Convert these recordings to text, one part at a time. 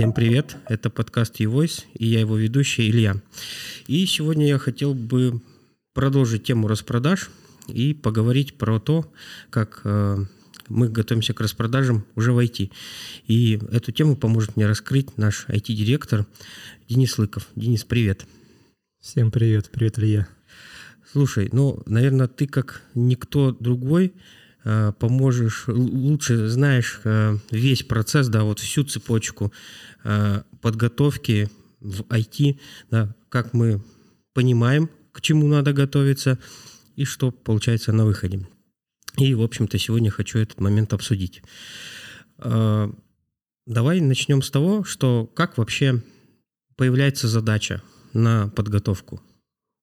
Всем привет, это подкаст E-Voice, и я его ведущий Илья. И сегодня я хотел бы продолжить тему распродаж и поговорить про то, как э, мы готовимся к распродажам уже в IT. И эту тему поможет мне раскрыть наш IT-директор Денис Лыков. Денис, привет. Всем привет, привет, Илья. Слушай, ну, наверное, ты как никто другой поможешь, лучше знаешь э, весь процесс, да, вот всю цепочку э, подготовки в IT, да, как мы понимаем, к чему надо готовиться и что получается на выходе. И, в общем-то, сегодня хочу этот момент обсудить. Давай начнем с того, что как вообще появляется задача на подготовку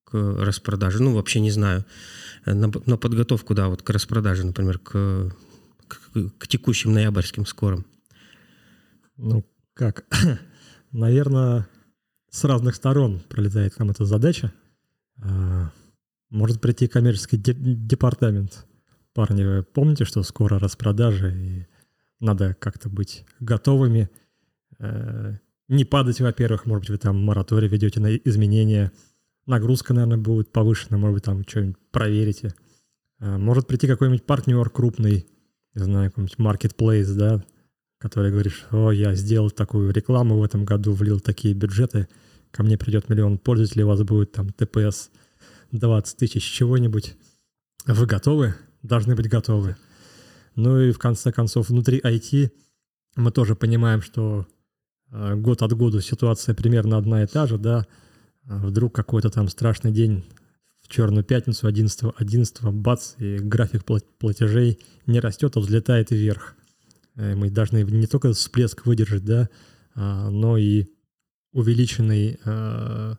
к распродаже. Ну, вообще не знаю. На, на подготовку, да, вот к распродаже, например, к, к, к текущим ноябрьским скорым. Ну, как? Наверное, с разных сторон пролетает к нам эта задача. А, может прийти коммерческий департамент. Парни, вы помните, что скоро распродажа, и надо как-то быть готовыми. Э, не падать, во-первых, может быть, вы там мораторий ведете на изменения – нагрузка, наверное, будет повышена, может быть, там что-нибудь проверите. А, может прийти какой-нибудь партнер крупный, не знаю, какой-нибудь marketplace, да, который говоришь, о, я сделал такую рекламу в этом году, влил такие бюджеты, ко мне придет миллион пользователей, у вас будет там ТПС 20 тысяч чего-нибудь. Вы готовы? Должны быть готовы. Ну и в конце концов, внутри IT мы тоже понимаем, что а, год от года ситуация примерно одна и та же, да, вдруг какой-то там страшный день в черную пятницу 11 11 бац, и график платежей не растет, а взлетает вверх. Э, мы должны не только всплеск выдержать, да, а, но и увеличенный э,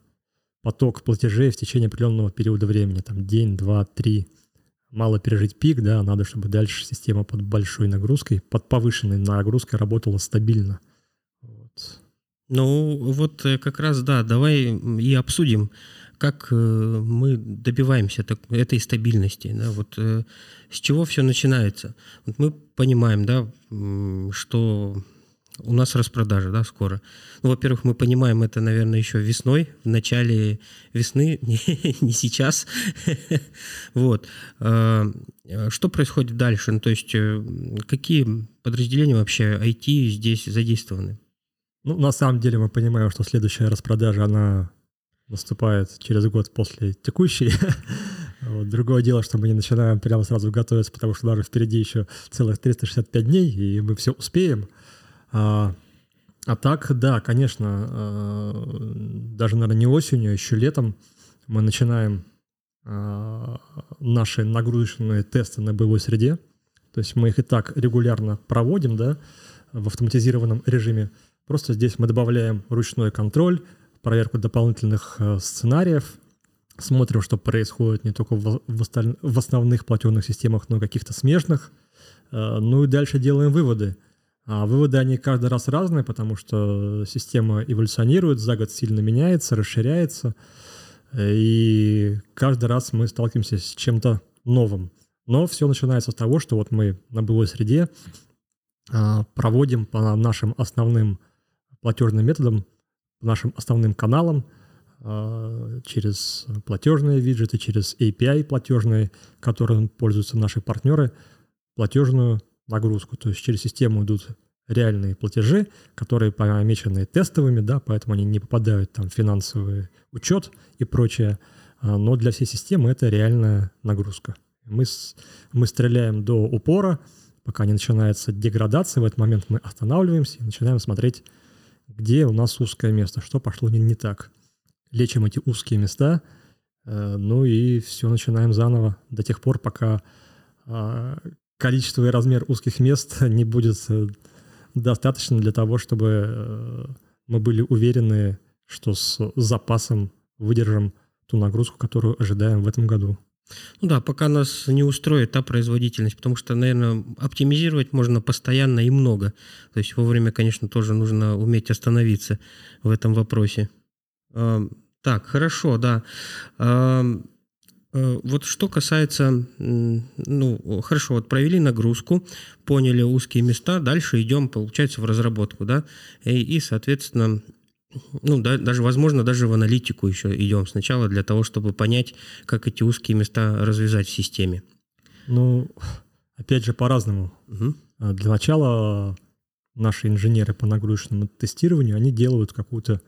поток платежей в течение определенного периода времени, там день, два, три. Мало пережить пик, да, надо, чтобы дальше система под большой нагрузкой, под повышенной нагрузкой работала стабильно. Вот. Ну, вот э, как раз, да, давай и обсудим, как э, мы добиваемся этой стабильности, да, вот э, с чего все начинается. Вот мы понимаем, да, что у нас распродажа, да, скоро. Ну, во-первых, мы понимаем это, наверное, еще весной, в начале весны, не, не сейчас. вот. Что происходит дальше? Ну, то есть, какие подразделения вообще IT здесь задействованы? Ну, на самом деле мы понимаем, что следующая распродажа, она наступает через год после текущей. вот. Другое дело, что мы не начинаем прямо сразу готовиться, потому что даже впереди еще целых 365 дней, и мы все успеем. А, а так, да, конечно, а, даже, наверное, не осенью, а еще летом мы начинаем а, наши нагрузочные тесты на боевой среде. То есть мы их и так регулярно проводим, да, в автоматизированном режиме. Просто здесь мы добавляем ручной контроль, проверку дополнительных э, сценариев, смотрим, что происходит не только в, основных платежных системах, но и каких-то смежных. Э, ну и дальше делаем выводы. А выводы, они каждый раз разные, потому что система эволюционирует, за год сильно меняется, расширяется, и каждый раз мы сталкиваемся с чем-то новым. Но все начинается с того, что вот мы на былой среде э, проводим по нашим основным платежным методом, нашим основным каналам, а, через платежные виджеты, через API платежные, которым пользуются наши партнеры, платежную нагрузку. То есть через систему идут реальные платежи, которые помечены тестовыми, да, поэтому они не попадают там в финансовый учет и прочее. А, но для всей системы это реальная нагрузка. Мы, мы стреляем до упора, пока не начинается деградация. В этот момент мы останавливаемся и начинаем смотреть где у нас узкое место, что пошло не, не так. Лечим эти узкие места, э, ну и все начинаем заново до тех пор, пока э, количество и размер узких мест не будет э, достаточно для того, чтобы э, мы были уверены, что с запасом выдержим ту нагрузку, которую ожидаем в этом году. Ну да, пока нас не устроит та производительность, потому что, наверное, оптимизировать можно постоянно и много. То есть вовремя, конечно, тоже нужно уметь остановиться в этом вопросе. Так, хорошо, да. Э, вот что касается, ну, хорошо, вот провели нагрузку, поняли узкие места, дальше идем, получается, в разработку, да, и, и соответственно, ну, да, даже, возможно, даже в аналитику еще идем сначала для того, чтобы понять, как эти узкие места развязать в системе. Ну, опять же, по-разному. Угу. Для начала наши инженеры по нагрузочному тестированию, они делают какую-то,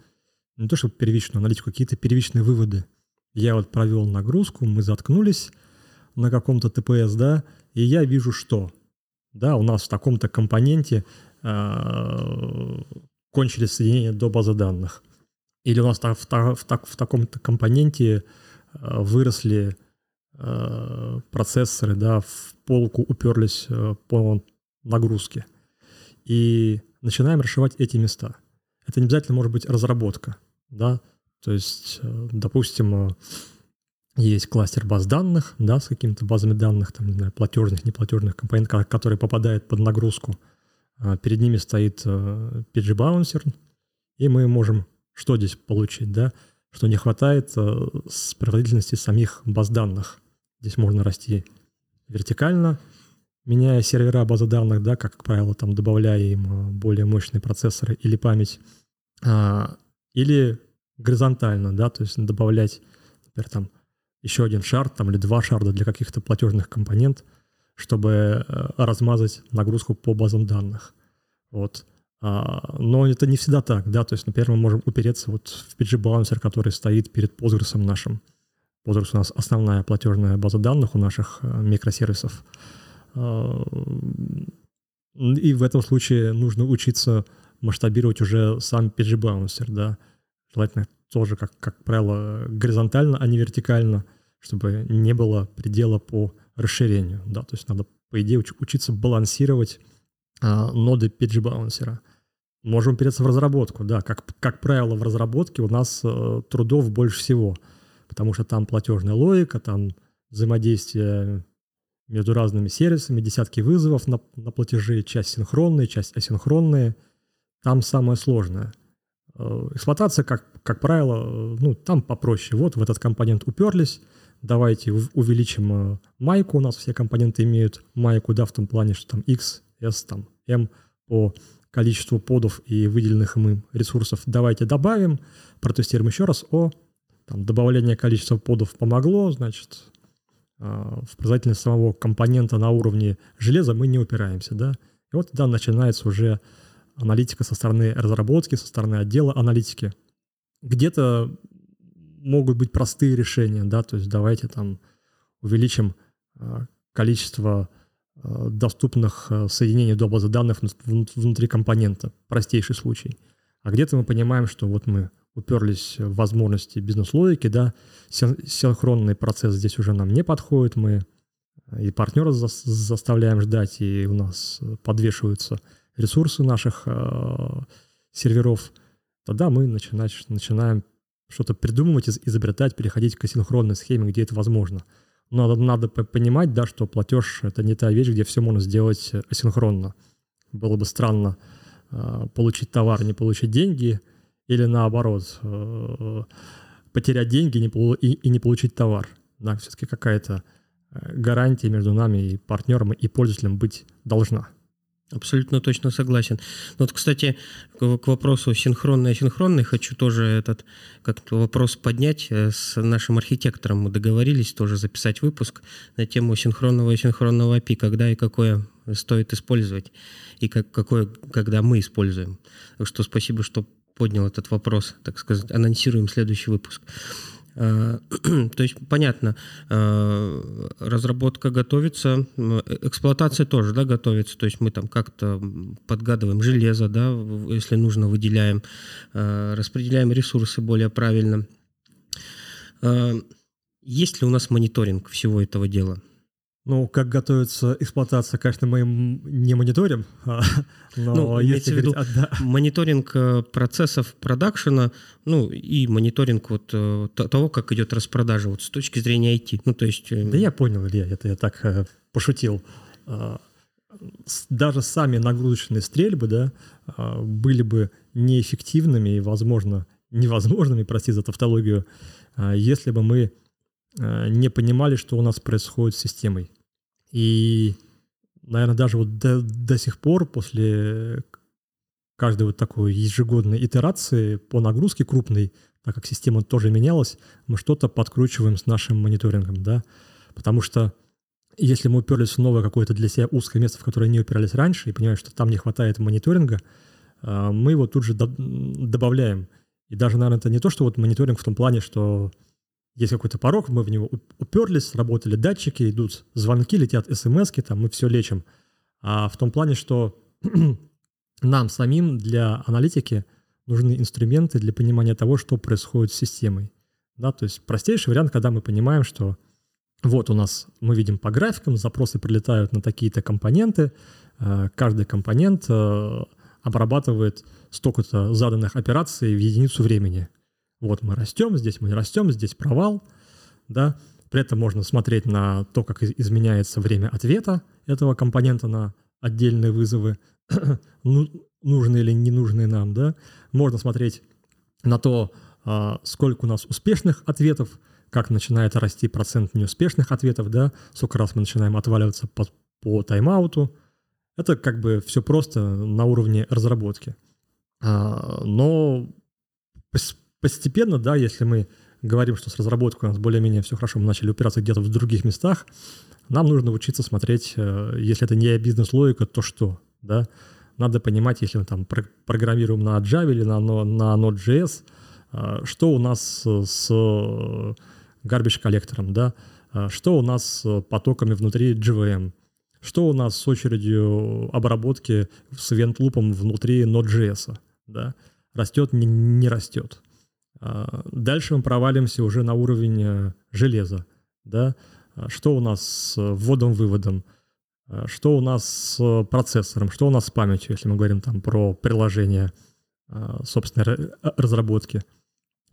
не то чтобы первичную аналитику, какие-то первичные выводы. Я вот провел нагрузку, мы заткнулись на каком-то ТПС, да, и я вижу, что, да, у нас в таком-то компоненте э, кончились соединения до базы данных. Или у нас в, в, в, в таком-то компоненте э, выросли э, процессоры, да, в полку уперлись э, по нагрузке. И начинаем расшивать эти места. Это не обязательно может быть разработка, да, то есть, э, допустим, э, есть кластер баз данных, да, с какими-то базами данных, там, не знаю, платежных, неплатежных компонентов, которые попадают под нагрузку. А перед ними стоит э, PG Bouncer, и мы можем что здесь получить, да, что не хватает с производительности самих баз данных. Здесь можно расти вертикально, меняя сервера базы данных, да, как, правило, там добавляя им более мощные процессоры или память, а, или горизонтально, да, то есть добавлять, например, там еще один шард там, или два шарда для каких-то платежных компонент, чтобы э, размазать нагрузку по базам данных. Вот. А, но это не всегда так, да, то есть, например, мы можем упереться вот в PG-балансер, который стоит перед Postgres нашим. Postgres у нас основная платежная база данных у наших э, микросервисов. А, и в этом случае нужно учиться масштабировать уже сам PG-балансер, да, желательно тоже, как, как правило, горизонтально, а не вертикально, чтобы не было предела по расширению. Да? То есть надо, по идее, уч- учиться балансировать а, ноды PG балансера. Можем переться в разработку, да, как, как правило, в разработке у нас э, трудов больше всего, потому что там платежная логика, там взаимодействие между разными сервисами, десятки вызовов на, на платежи, часть синхронные, часть асинхронные. Там самое сложное. Э, эксплуатация, как, как правило, э, ну, там попроще. Вот в этот компонент уперлись, давайте увеличим э, майку, у нас все компоненты имеют майку, да, в том плане, что там X, S, там M по количеству подов и выделенных им ресурсов. Давайте добавим, протестируем еще раз. О, там добавление количества подов помогло, значит, в производительность самого компонента на уровне железа мы не упираемся, да. И вот тогда начинается уже аналитика со стороны разработки, со стороны отдела аналитики. Где-то могут быть простые решения, да, то есть давайте там увеличим а, количество а, доступных а, соединений до базы данных внутри компонента, простейший случай. А где-то мы понимаем, что вот мы уперлись в возможности бизнес-логики, да, синхронный процесс здесь уже нам не подходит, мы и партнера заставляем ждать, и у нас подвешиваются ресурсы наших э, серверов, тогда мы начинать, начинаем что-то придумывать, изобретать, переходить к асинхронной схеме, где это возможно. Но надо, надо понимать, да, что платеж — это не та вещь, где все можно сделать асинхронно. Было бы странно э, получить товар, не получить деньги, или наоборот, э, потерять деньги не, и, и не получить товар. Да, все-таки какая-то э, гарантия между нами и партнером и пользователем быть должна. Абсолютно точно согласен. Ну вот, кстати, к вопросу синхронный асинхронный хочу тоже этот как вопрос поднять э, с нашим архитектором. Мы договорились тоже записать выпуск на тему синхронного и асинхронного API, когда и какое стоит использовать, и как, какое, когда мы используем. Так что спасибо, что поднял этот вопрос, так сказать, анонсируем следующий выпуск. Э, то есть, понятно, э, разработка готовится, эксплуатация тоже да, готовится, то есть мы там как-то подгадываем железо, да, если нужно, выделяем, э, распределяем ресурсы более правильно. Есть ли у нас мониторинг всего этого дела? Ну, как готовится эксплуатация, конечно, мы не мониторим. А, но ну, если в виду говорить, а, да. мониторинг э, процессов продакшена, ну, и мониторинг вот э, того, как идет распродажа вот с точки зрения IT. Ну, то есть... Э, да я понял, Илья, это я так пошутил. А, даже сами нагрузочные стрельбы, да, были бы неэффективными и, возможно, невозможными, прости за тавтологию, если бы мы не понимали, что у нас происходит с системой. И, наверное, даже вот до, до сих пор, после каждой вот такой ежегодной итерации по нагрузке крупной, так как система тоже менялась, мы что-то подкручиваем с нашим мониторингом, да, потому что если мы уперлись в новое какое-то для себя узкое место, в которое не упирались раньше, и понимаем, что там не хватает мониторинга, э, мы его тут же добавляем. И даже, наверное, это не то, что вот мониторинг в том плане, что есть какой-то порог, мы в него уперлись, сработали датчики, идут звонки, летят смс там мы все лечим. А в том плане, что нам самим для аналитики нужны инструменты для понимания того, что происходит с системой. Да, то есть простейший вариант, когда мы понимаем, что вот у нас, мы видим по графикам, запросы прилетают на такие-то компоненты, э, каждый компонент э, обрабатывает столько-то заданных операций в единицу времени. Вот мы растем, здесь мы не растем, здесь провал, да. При этом можно смотреть на то, как изменяется время ответа этого компонента на отдельные вызовы, ну, нужные или ненужные нам, да. Можно смотреть на то, э, сколько у нас успешных ответов, как начинает расти процент неуспешных ответов, да, сколько раз мы начинаем отваливаться по, по тайм-ауту. Это как бы все просто на уровне разработки. А, но постепенно, да, если мы говорим, что с разработкой у нас более-менее все хорошо, мы начали упираться где-то в других местах, нам нужно учиться смотреть, э, если это не бизнес-логика, то что, да. Надо понимать, если мы там программируем на Java или на, на Node.js, э, что у нас с garbage коллектором, да, а, что у нас с потоками внутри GVM, что у нас с очередью обработки с event-лупом внутри Node.js, да, растет, не, не растет. А, дальше мы провалимся уже на уровень э, железа, да, а, что у нас с вводом-выводом, что у нас с процессором, что у нас с памятью, если мы говорим там про приложение собственной разработки –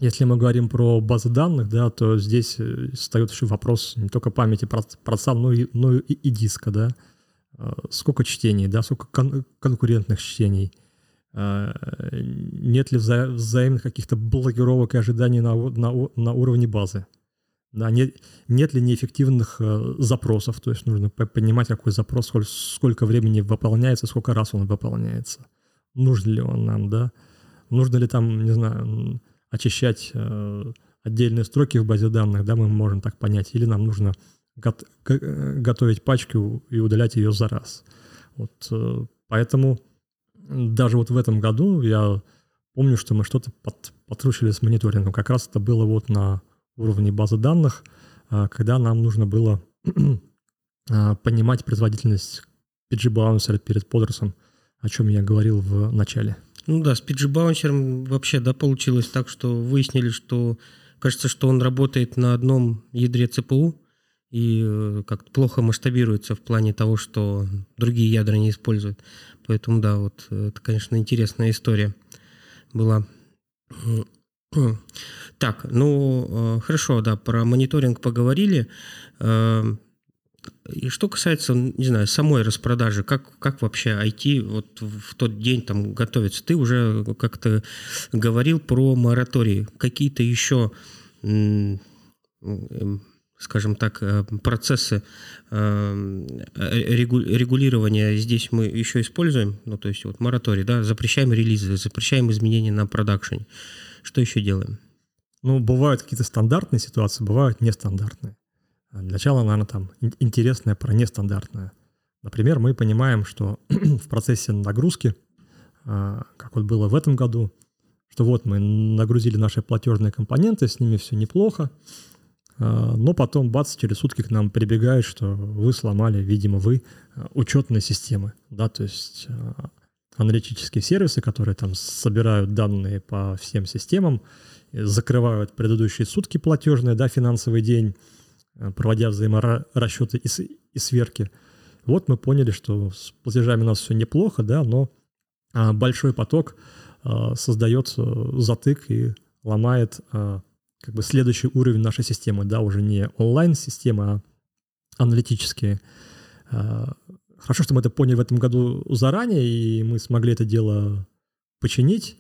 если мы говорим про базы данных, да, то здесь э, встает еще вопрос не только памяти процесса, но и, но и, и диска, да. А, сколько чтений, да, сколько кон- конкурентных чтений. А, нет ли вза- взаимных каких-то блокировок и ожиданий на, на, на уровне базы. Да, нет, нет ли неэффективных э, запросов, то есть нужно понимать, какой запрос, сколько, сколько времени выполняется, сколько раз он выполняется. Нужен ли он нам, да? Нужно ли там, не знаю, очищать э, отдельные строки в базе данных, да, мы можем так понять, или нам нужно го- готовить пачку и удалять ее за раз. Вот, э, поэтому даже вот в этом году я помню, что мы что-то под, потручили с мониторингом. Как раз это было вот на уровне базы данных, э, когда нам нужно было э, понимать производительность PG Bouncer перед подросом, о чем я говорил в начале. Ну да, с PG Bouncer вообще, да, получилось так, что выяснили, что кажется, что он работает на одном ядре ЦПУ и э, как-то плохо масштабируется в плане того, что другие ядра не используют. Поэтому да, вот это, конечно, интересная история была. Так, ну э, хорошо, да, про мониторинг поговорили. Э, и что касается, не знаю, самой распродажи, как, как вообще IT вот в тот день там готовится? Ты уже как-то говорил про моратории. Какие-то еще, скажем так, э, процессы э, регулирования здесь мы еще используем? Ну, то есть вот мораторий, да, запрещаем релизы, запрещаем изменения на продакшене. Что еще делаем? Ну, бывают какие-то стандартные ситуации, бывают нестандартные. Для начала, наверное, там интересное про нестандартное. Например, мы понимаем, что в процессе нагрузки, как вот было в этом году, что вот мы нагрузили наши платежные компоненты, с ними все неплохо, но потом, бац, через сутки к нам прибегает, что вы сломали, видимо, вы а, учетные системы, да, то есть аналитические сервисы, которые там собирают данные по всем системам, закрывают предыдущие сутки платежные, да, финансовый день, проводя взаиморасчеты и, и сверки. Вот мы поняли, что с платежами у нас все неплохо, да, но а, большой поток а, создает затык и ломает а, как бы следующий уровень нашей системы, да, уже не онлайн-система, а аналитические. Хорошо, что мы это поняли в этом году заранее, и мы смогли это дело починить,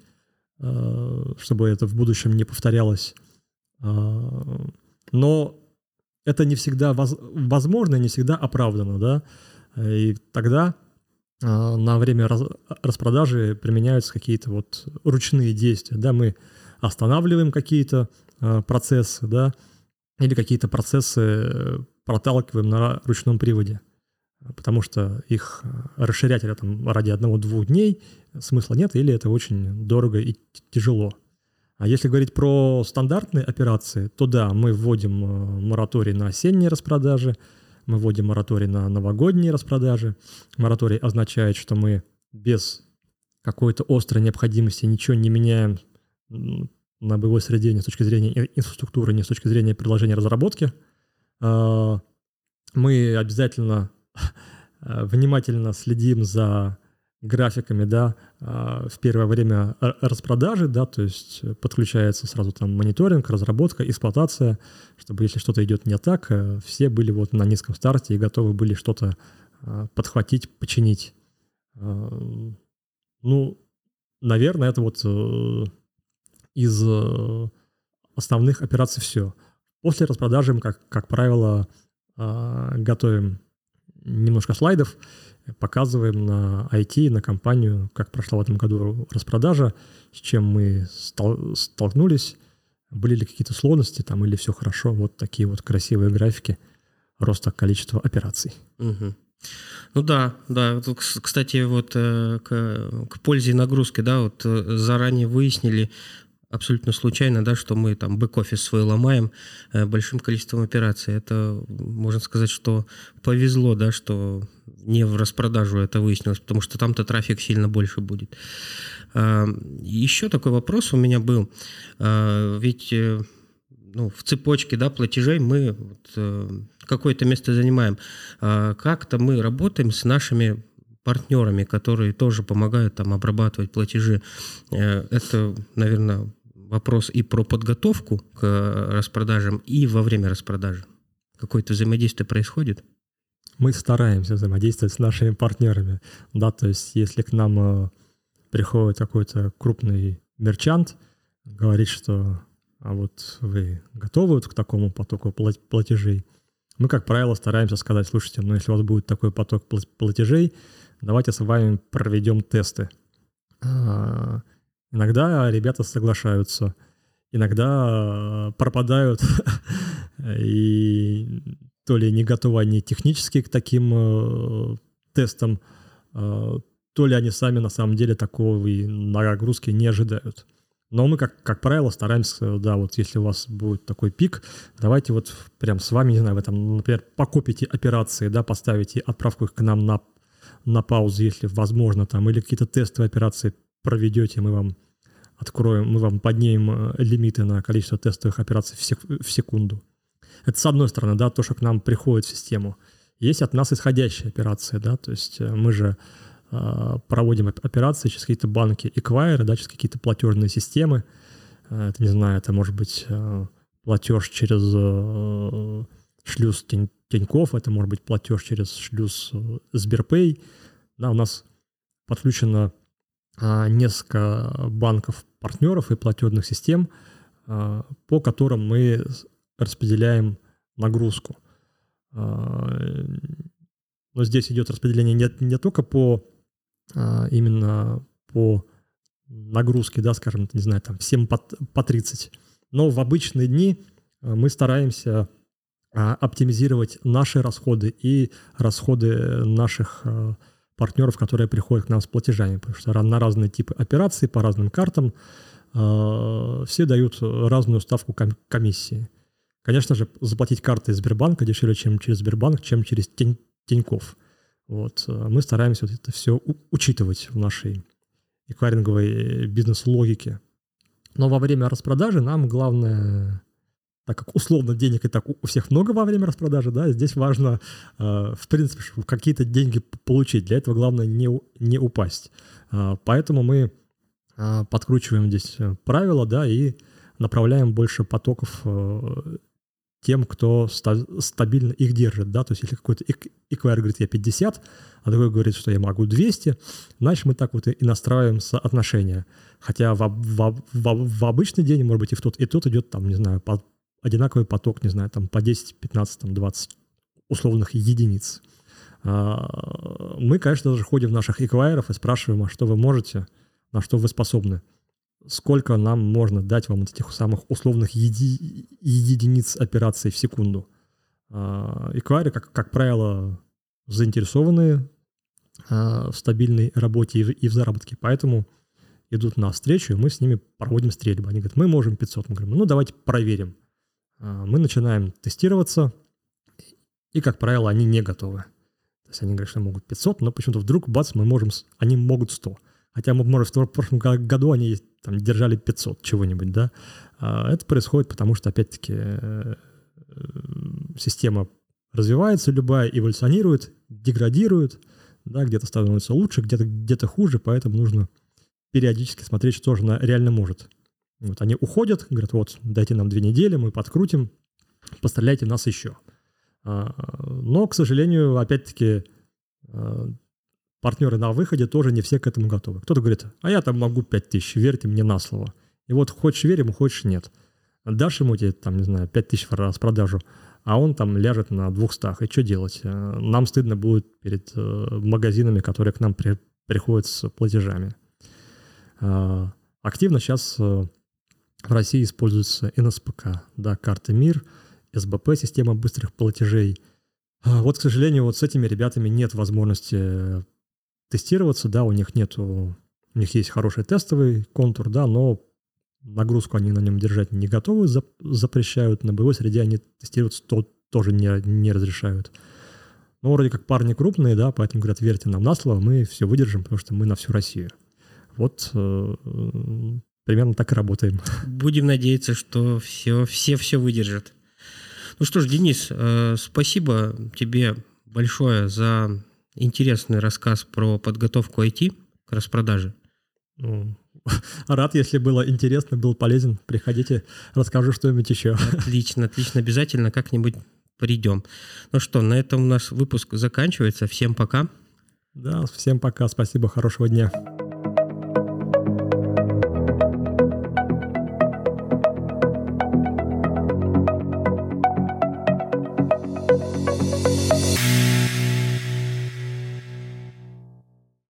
чтобы это в будущем не повторялось. Но это не всегда воз, возможно, не всегда оправдано, да, и тогда на время распродажи применяются какие-то вот ручные действия, да, мы останавливаем какие-то процессы, да, или какие-то процессы проталкиваем на ручном приводе, потому что их расширять это там ради одного-двух дней смысла нет, или это очень дорого и тяжело. А если говорить про стандартные операции, то да, мы вводим э, мораторий на осенние распродажи, мы вводим мораторий на новогодние распродажи. Мораторий означает, что мы без какой-то острой необходимости ничего не меняем на боевой среде ни с точки зрения инфраструктуры, ни с точки зрения предложения разработки. А, мы обязательно внимательно следим за графиками, да, а, в первое время распродажи, да, то есть подключается сразу там мониторинг, разработка, эксплуатация, чтобы если что-то идет не так, э, все были вот на низком старте и готовы были что-то подхватить, починить. Ну, наверное, это вот э, из э, основных операций все. После распродажи мы, как, как правило, готовим немножко слайдов, показываем на IT, на компанию, как прошла в этом году распродажа, с чем мы стол- столкнулись, были ли какие-то сложности там или все хорошо. Вот такие вот красивые графики роста количества операций. Угу. Ну да, да. Кстати, вот э, к, к пользе нагрузки, да, вот э, заранее выяснили, абсолютно случайно, да, что мы там бэк-офис свой ломаем э, большим количеством операций. Это, можно сказать, что повезло, да, что не в распродажу это выяснилось, потому что там-то трафик сильно больше будет. Э, еще такой вопрос у меня был. Э, ведь э, ну, в цепочке да, платежей мы вот, э, какое-то место занимаем. Э, как-то мы работаем с нашими партнерами, которые тоже помогают там обрабатывать платежи. Это, наверное, вопрос и про подготовку к э, распродажам, и во время распродажи? Какое-то взаимодействие происходит? Мы стараемся взаимодействовать с нашими партнерами. Да, то есть если к нам э, приходит какой-то крупный мерчант, говорит, что а вот вы готовы вот к такому потоку платежей, мы, как правило, стараемся сказать, слушайте, ну если у вас будет такой поток платежей, давайте с вами проведем тесты. Иногда ребята соглашаются, иногда э, пропадают и то ли не готовы они технически к таким э, тестам, э, то ли они сами на самом деле такого нагрузки не ожидают. Но мы, как, как правило, стараемся, да, вот если у вас будет такой пик, давайте вот прям с вами, не знаю, вы там, например, покопите операции, да, поставите отправку их к нам на, на паузу, если возможно, там, или какие-то тестовые операции проведете, мы вам откроем, мы вам поднимем э, лимиты на количество тестовых операций в, в секунду. Это с одной стороны, да, то, что к нам приходит в систему. Есть от нас исходящие операции, да, то есть э, мы же э, проводим операции через какие-то банки эквайры, да, через какие-то платежные системы. Э, это, не знаю, это может быть э, платеж через э, шлюз Тинь, Тинькофф, это может быть платеж через шлюз Сберпэй. Да, у нас подключено несколько банков-партнеров и платежных систем, а, по которым мы распределяем нагрузку. А, но здесь идет распределение не, не только по именно по нагрузке, да, скажем, не знаю, там всем по, по 30. Но в обычные дни мы стараемся оптимизировать наши расходы и расходы наших которые приходят к нам с платежами, потому что на разные типы операций, по разным картам э, все дают разную ставку комиссии. Конечно же, заплатить картой Сбербанка дешевле, чем через Сбербанк, чем через Тень, Тиньков. Вот. Э, мы стараемся вот это все учитывать в нашей эквайринговой бизнес-логике. Но во время распродажи нам главное так как условно денег и так у всех много во время распродажи, да, здесь важно, э, в принципе, какие-то деньги получить. Для этого главное не, не упасть. Э, поэтому мы э, подкручиваем здесь правила, да, и направляем больше потоков тем, кто ста- стабильно их держит, да, то есть если какой-то эквайр говорит, я 50, а другой говорит, что я могу 200, значит, мы так вот и настраиваем соотношения. Хотя в, в, в, в обычный день, может быть, и в тот, и тот идет, там, не знаю, одинаковый поток, не знаю, там по 10, 15, там 20 условных единиц. А, мы, конечно, даже ходим в наших эквайеров и спрашиваем, а что вы можете, на что вы способны. Сколько нам можно дать вам этих самых условных еди, единиц операций в секунду. А, эквайры, как, как правило, заинтересованы в стабильной работе и в заработке, поэтому идут на встречу, и мы с ними проводим стрельбу. Они говорят, мы можем 500. Мы говорим, ну давайте проверим. А, мы начинаем тестироваться, и, как правило, они не готовы. То есть они говорят, что могут 500, но почему-то вдруг, бац, мы можем, они могут 100. Хотя, может, в прошлом году они там, держали 500 чего-нибудь, да. А, это происходит потому, что, опять-таки, э, система развивается, любая эволюционирует, деградирует, да, где-то становится лучше, где-то где хуже, поэтому нужно периодически смотреть, что же она реально может. Вот они уходят, говорят, вот, дайте нам две недели, мы подкрутим, постреляйте нас еще. А, но, к сожалению, опять-таки, а, партнеры на выходе тоже не все к этому готовы. Кто-то говорит, а я там могу 5 тысяч, верьте мне на слово. И вот хочешь верим, хочешь нет. Дашь ему эти, там, не знаю, 5 тысяч в продажу, а он там ляжет на 200. И что делать? А, нам стыдно будет перед э, магазинами, которые к нам при, приходят с платежами. Активно сейчас э, в России используется НСПК, да, карты МИР, СБП, система быстрых платежей. А вот, к сожалению, вот с этими ребятами нет возможности тестироваться, да, у них нету, у них есть хороший тестовый контур, да, но нагрузку они на нем держать не готовы, запрещают, на боевой среде они тестироваться то, тоже не, не разрешают. Но вроде как парни крупные, да, поэтому говорят, верьте нам на слово, мы все выдержим, потому что мы на всю Россию. Вот э, примерно так и работаем. Будем надеяться, что все, все, все выдержат. Ну что ж, Денис, э, спасибо тебе большое за интересный рассказ про подготовку IT к распродаже. Ну, рад, если было интересно, был полезен. Приходите, расскажу что-нибудь еще. Отлично, отлично. Обязательно как-нибудь придем. Ну что, на этом у нас выпуск заканчивается. Всем пока. Да, всем пока. Спасибо, хорошего дня.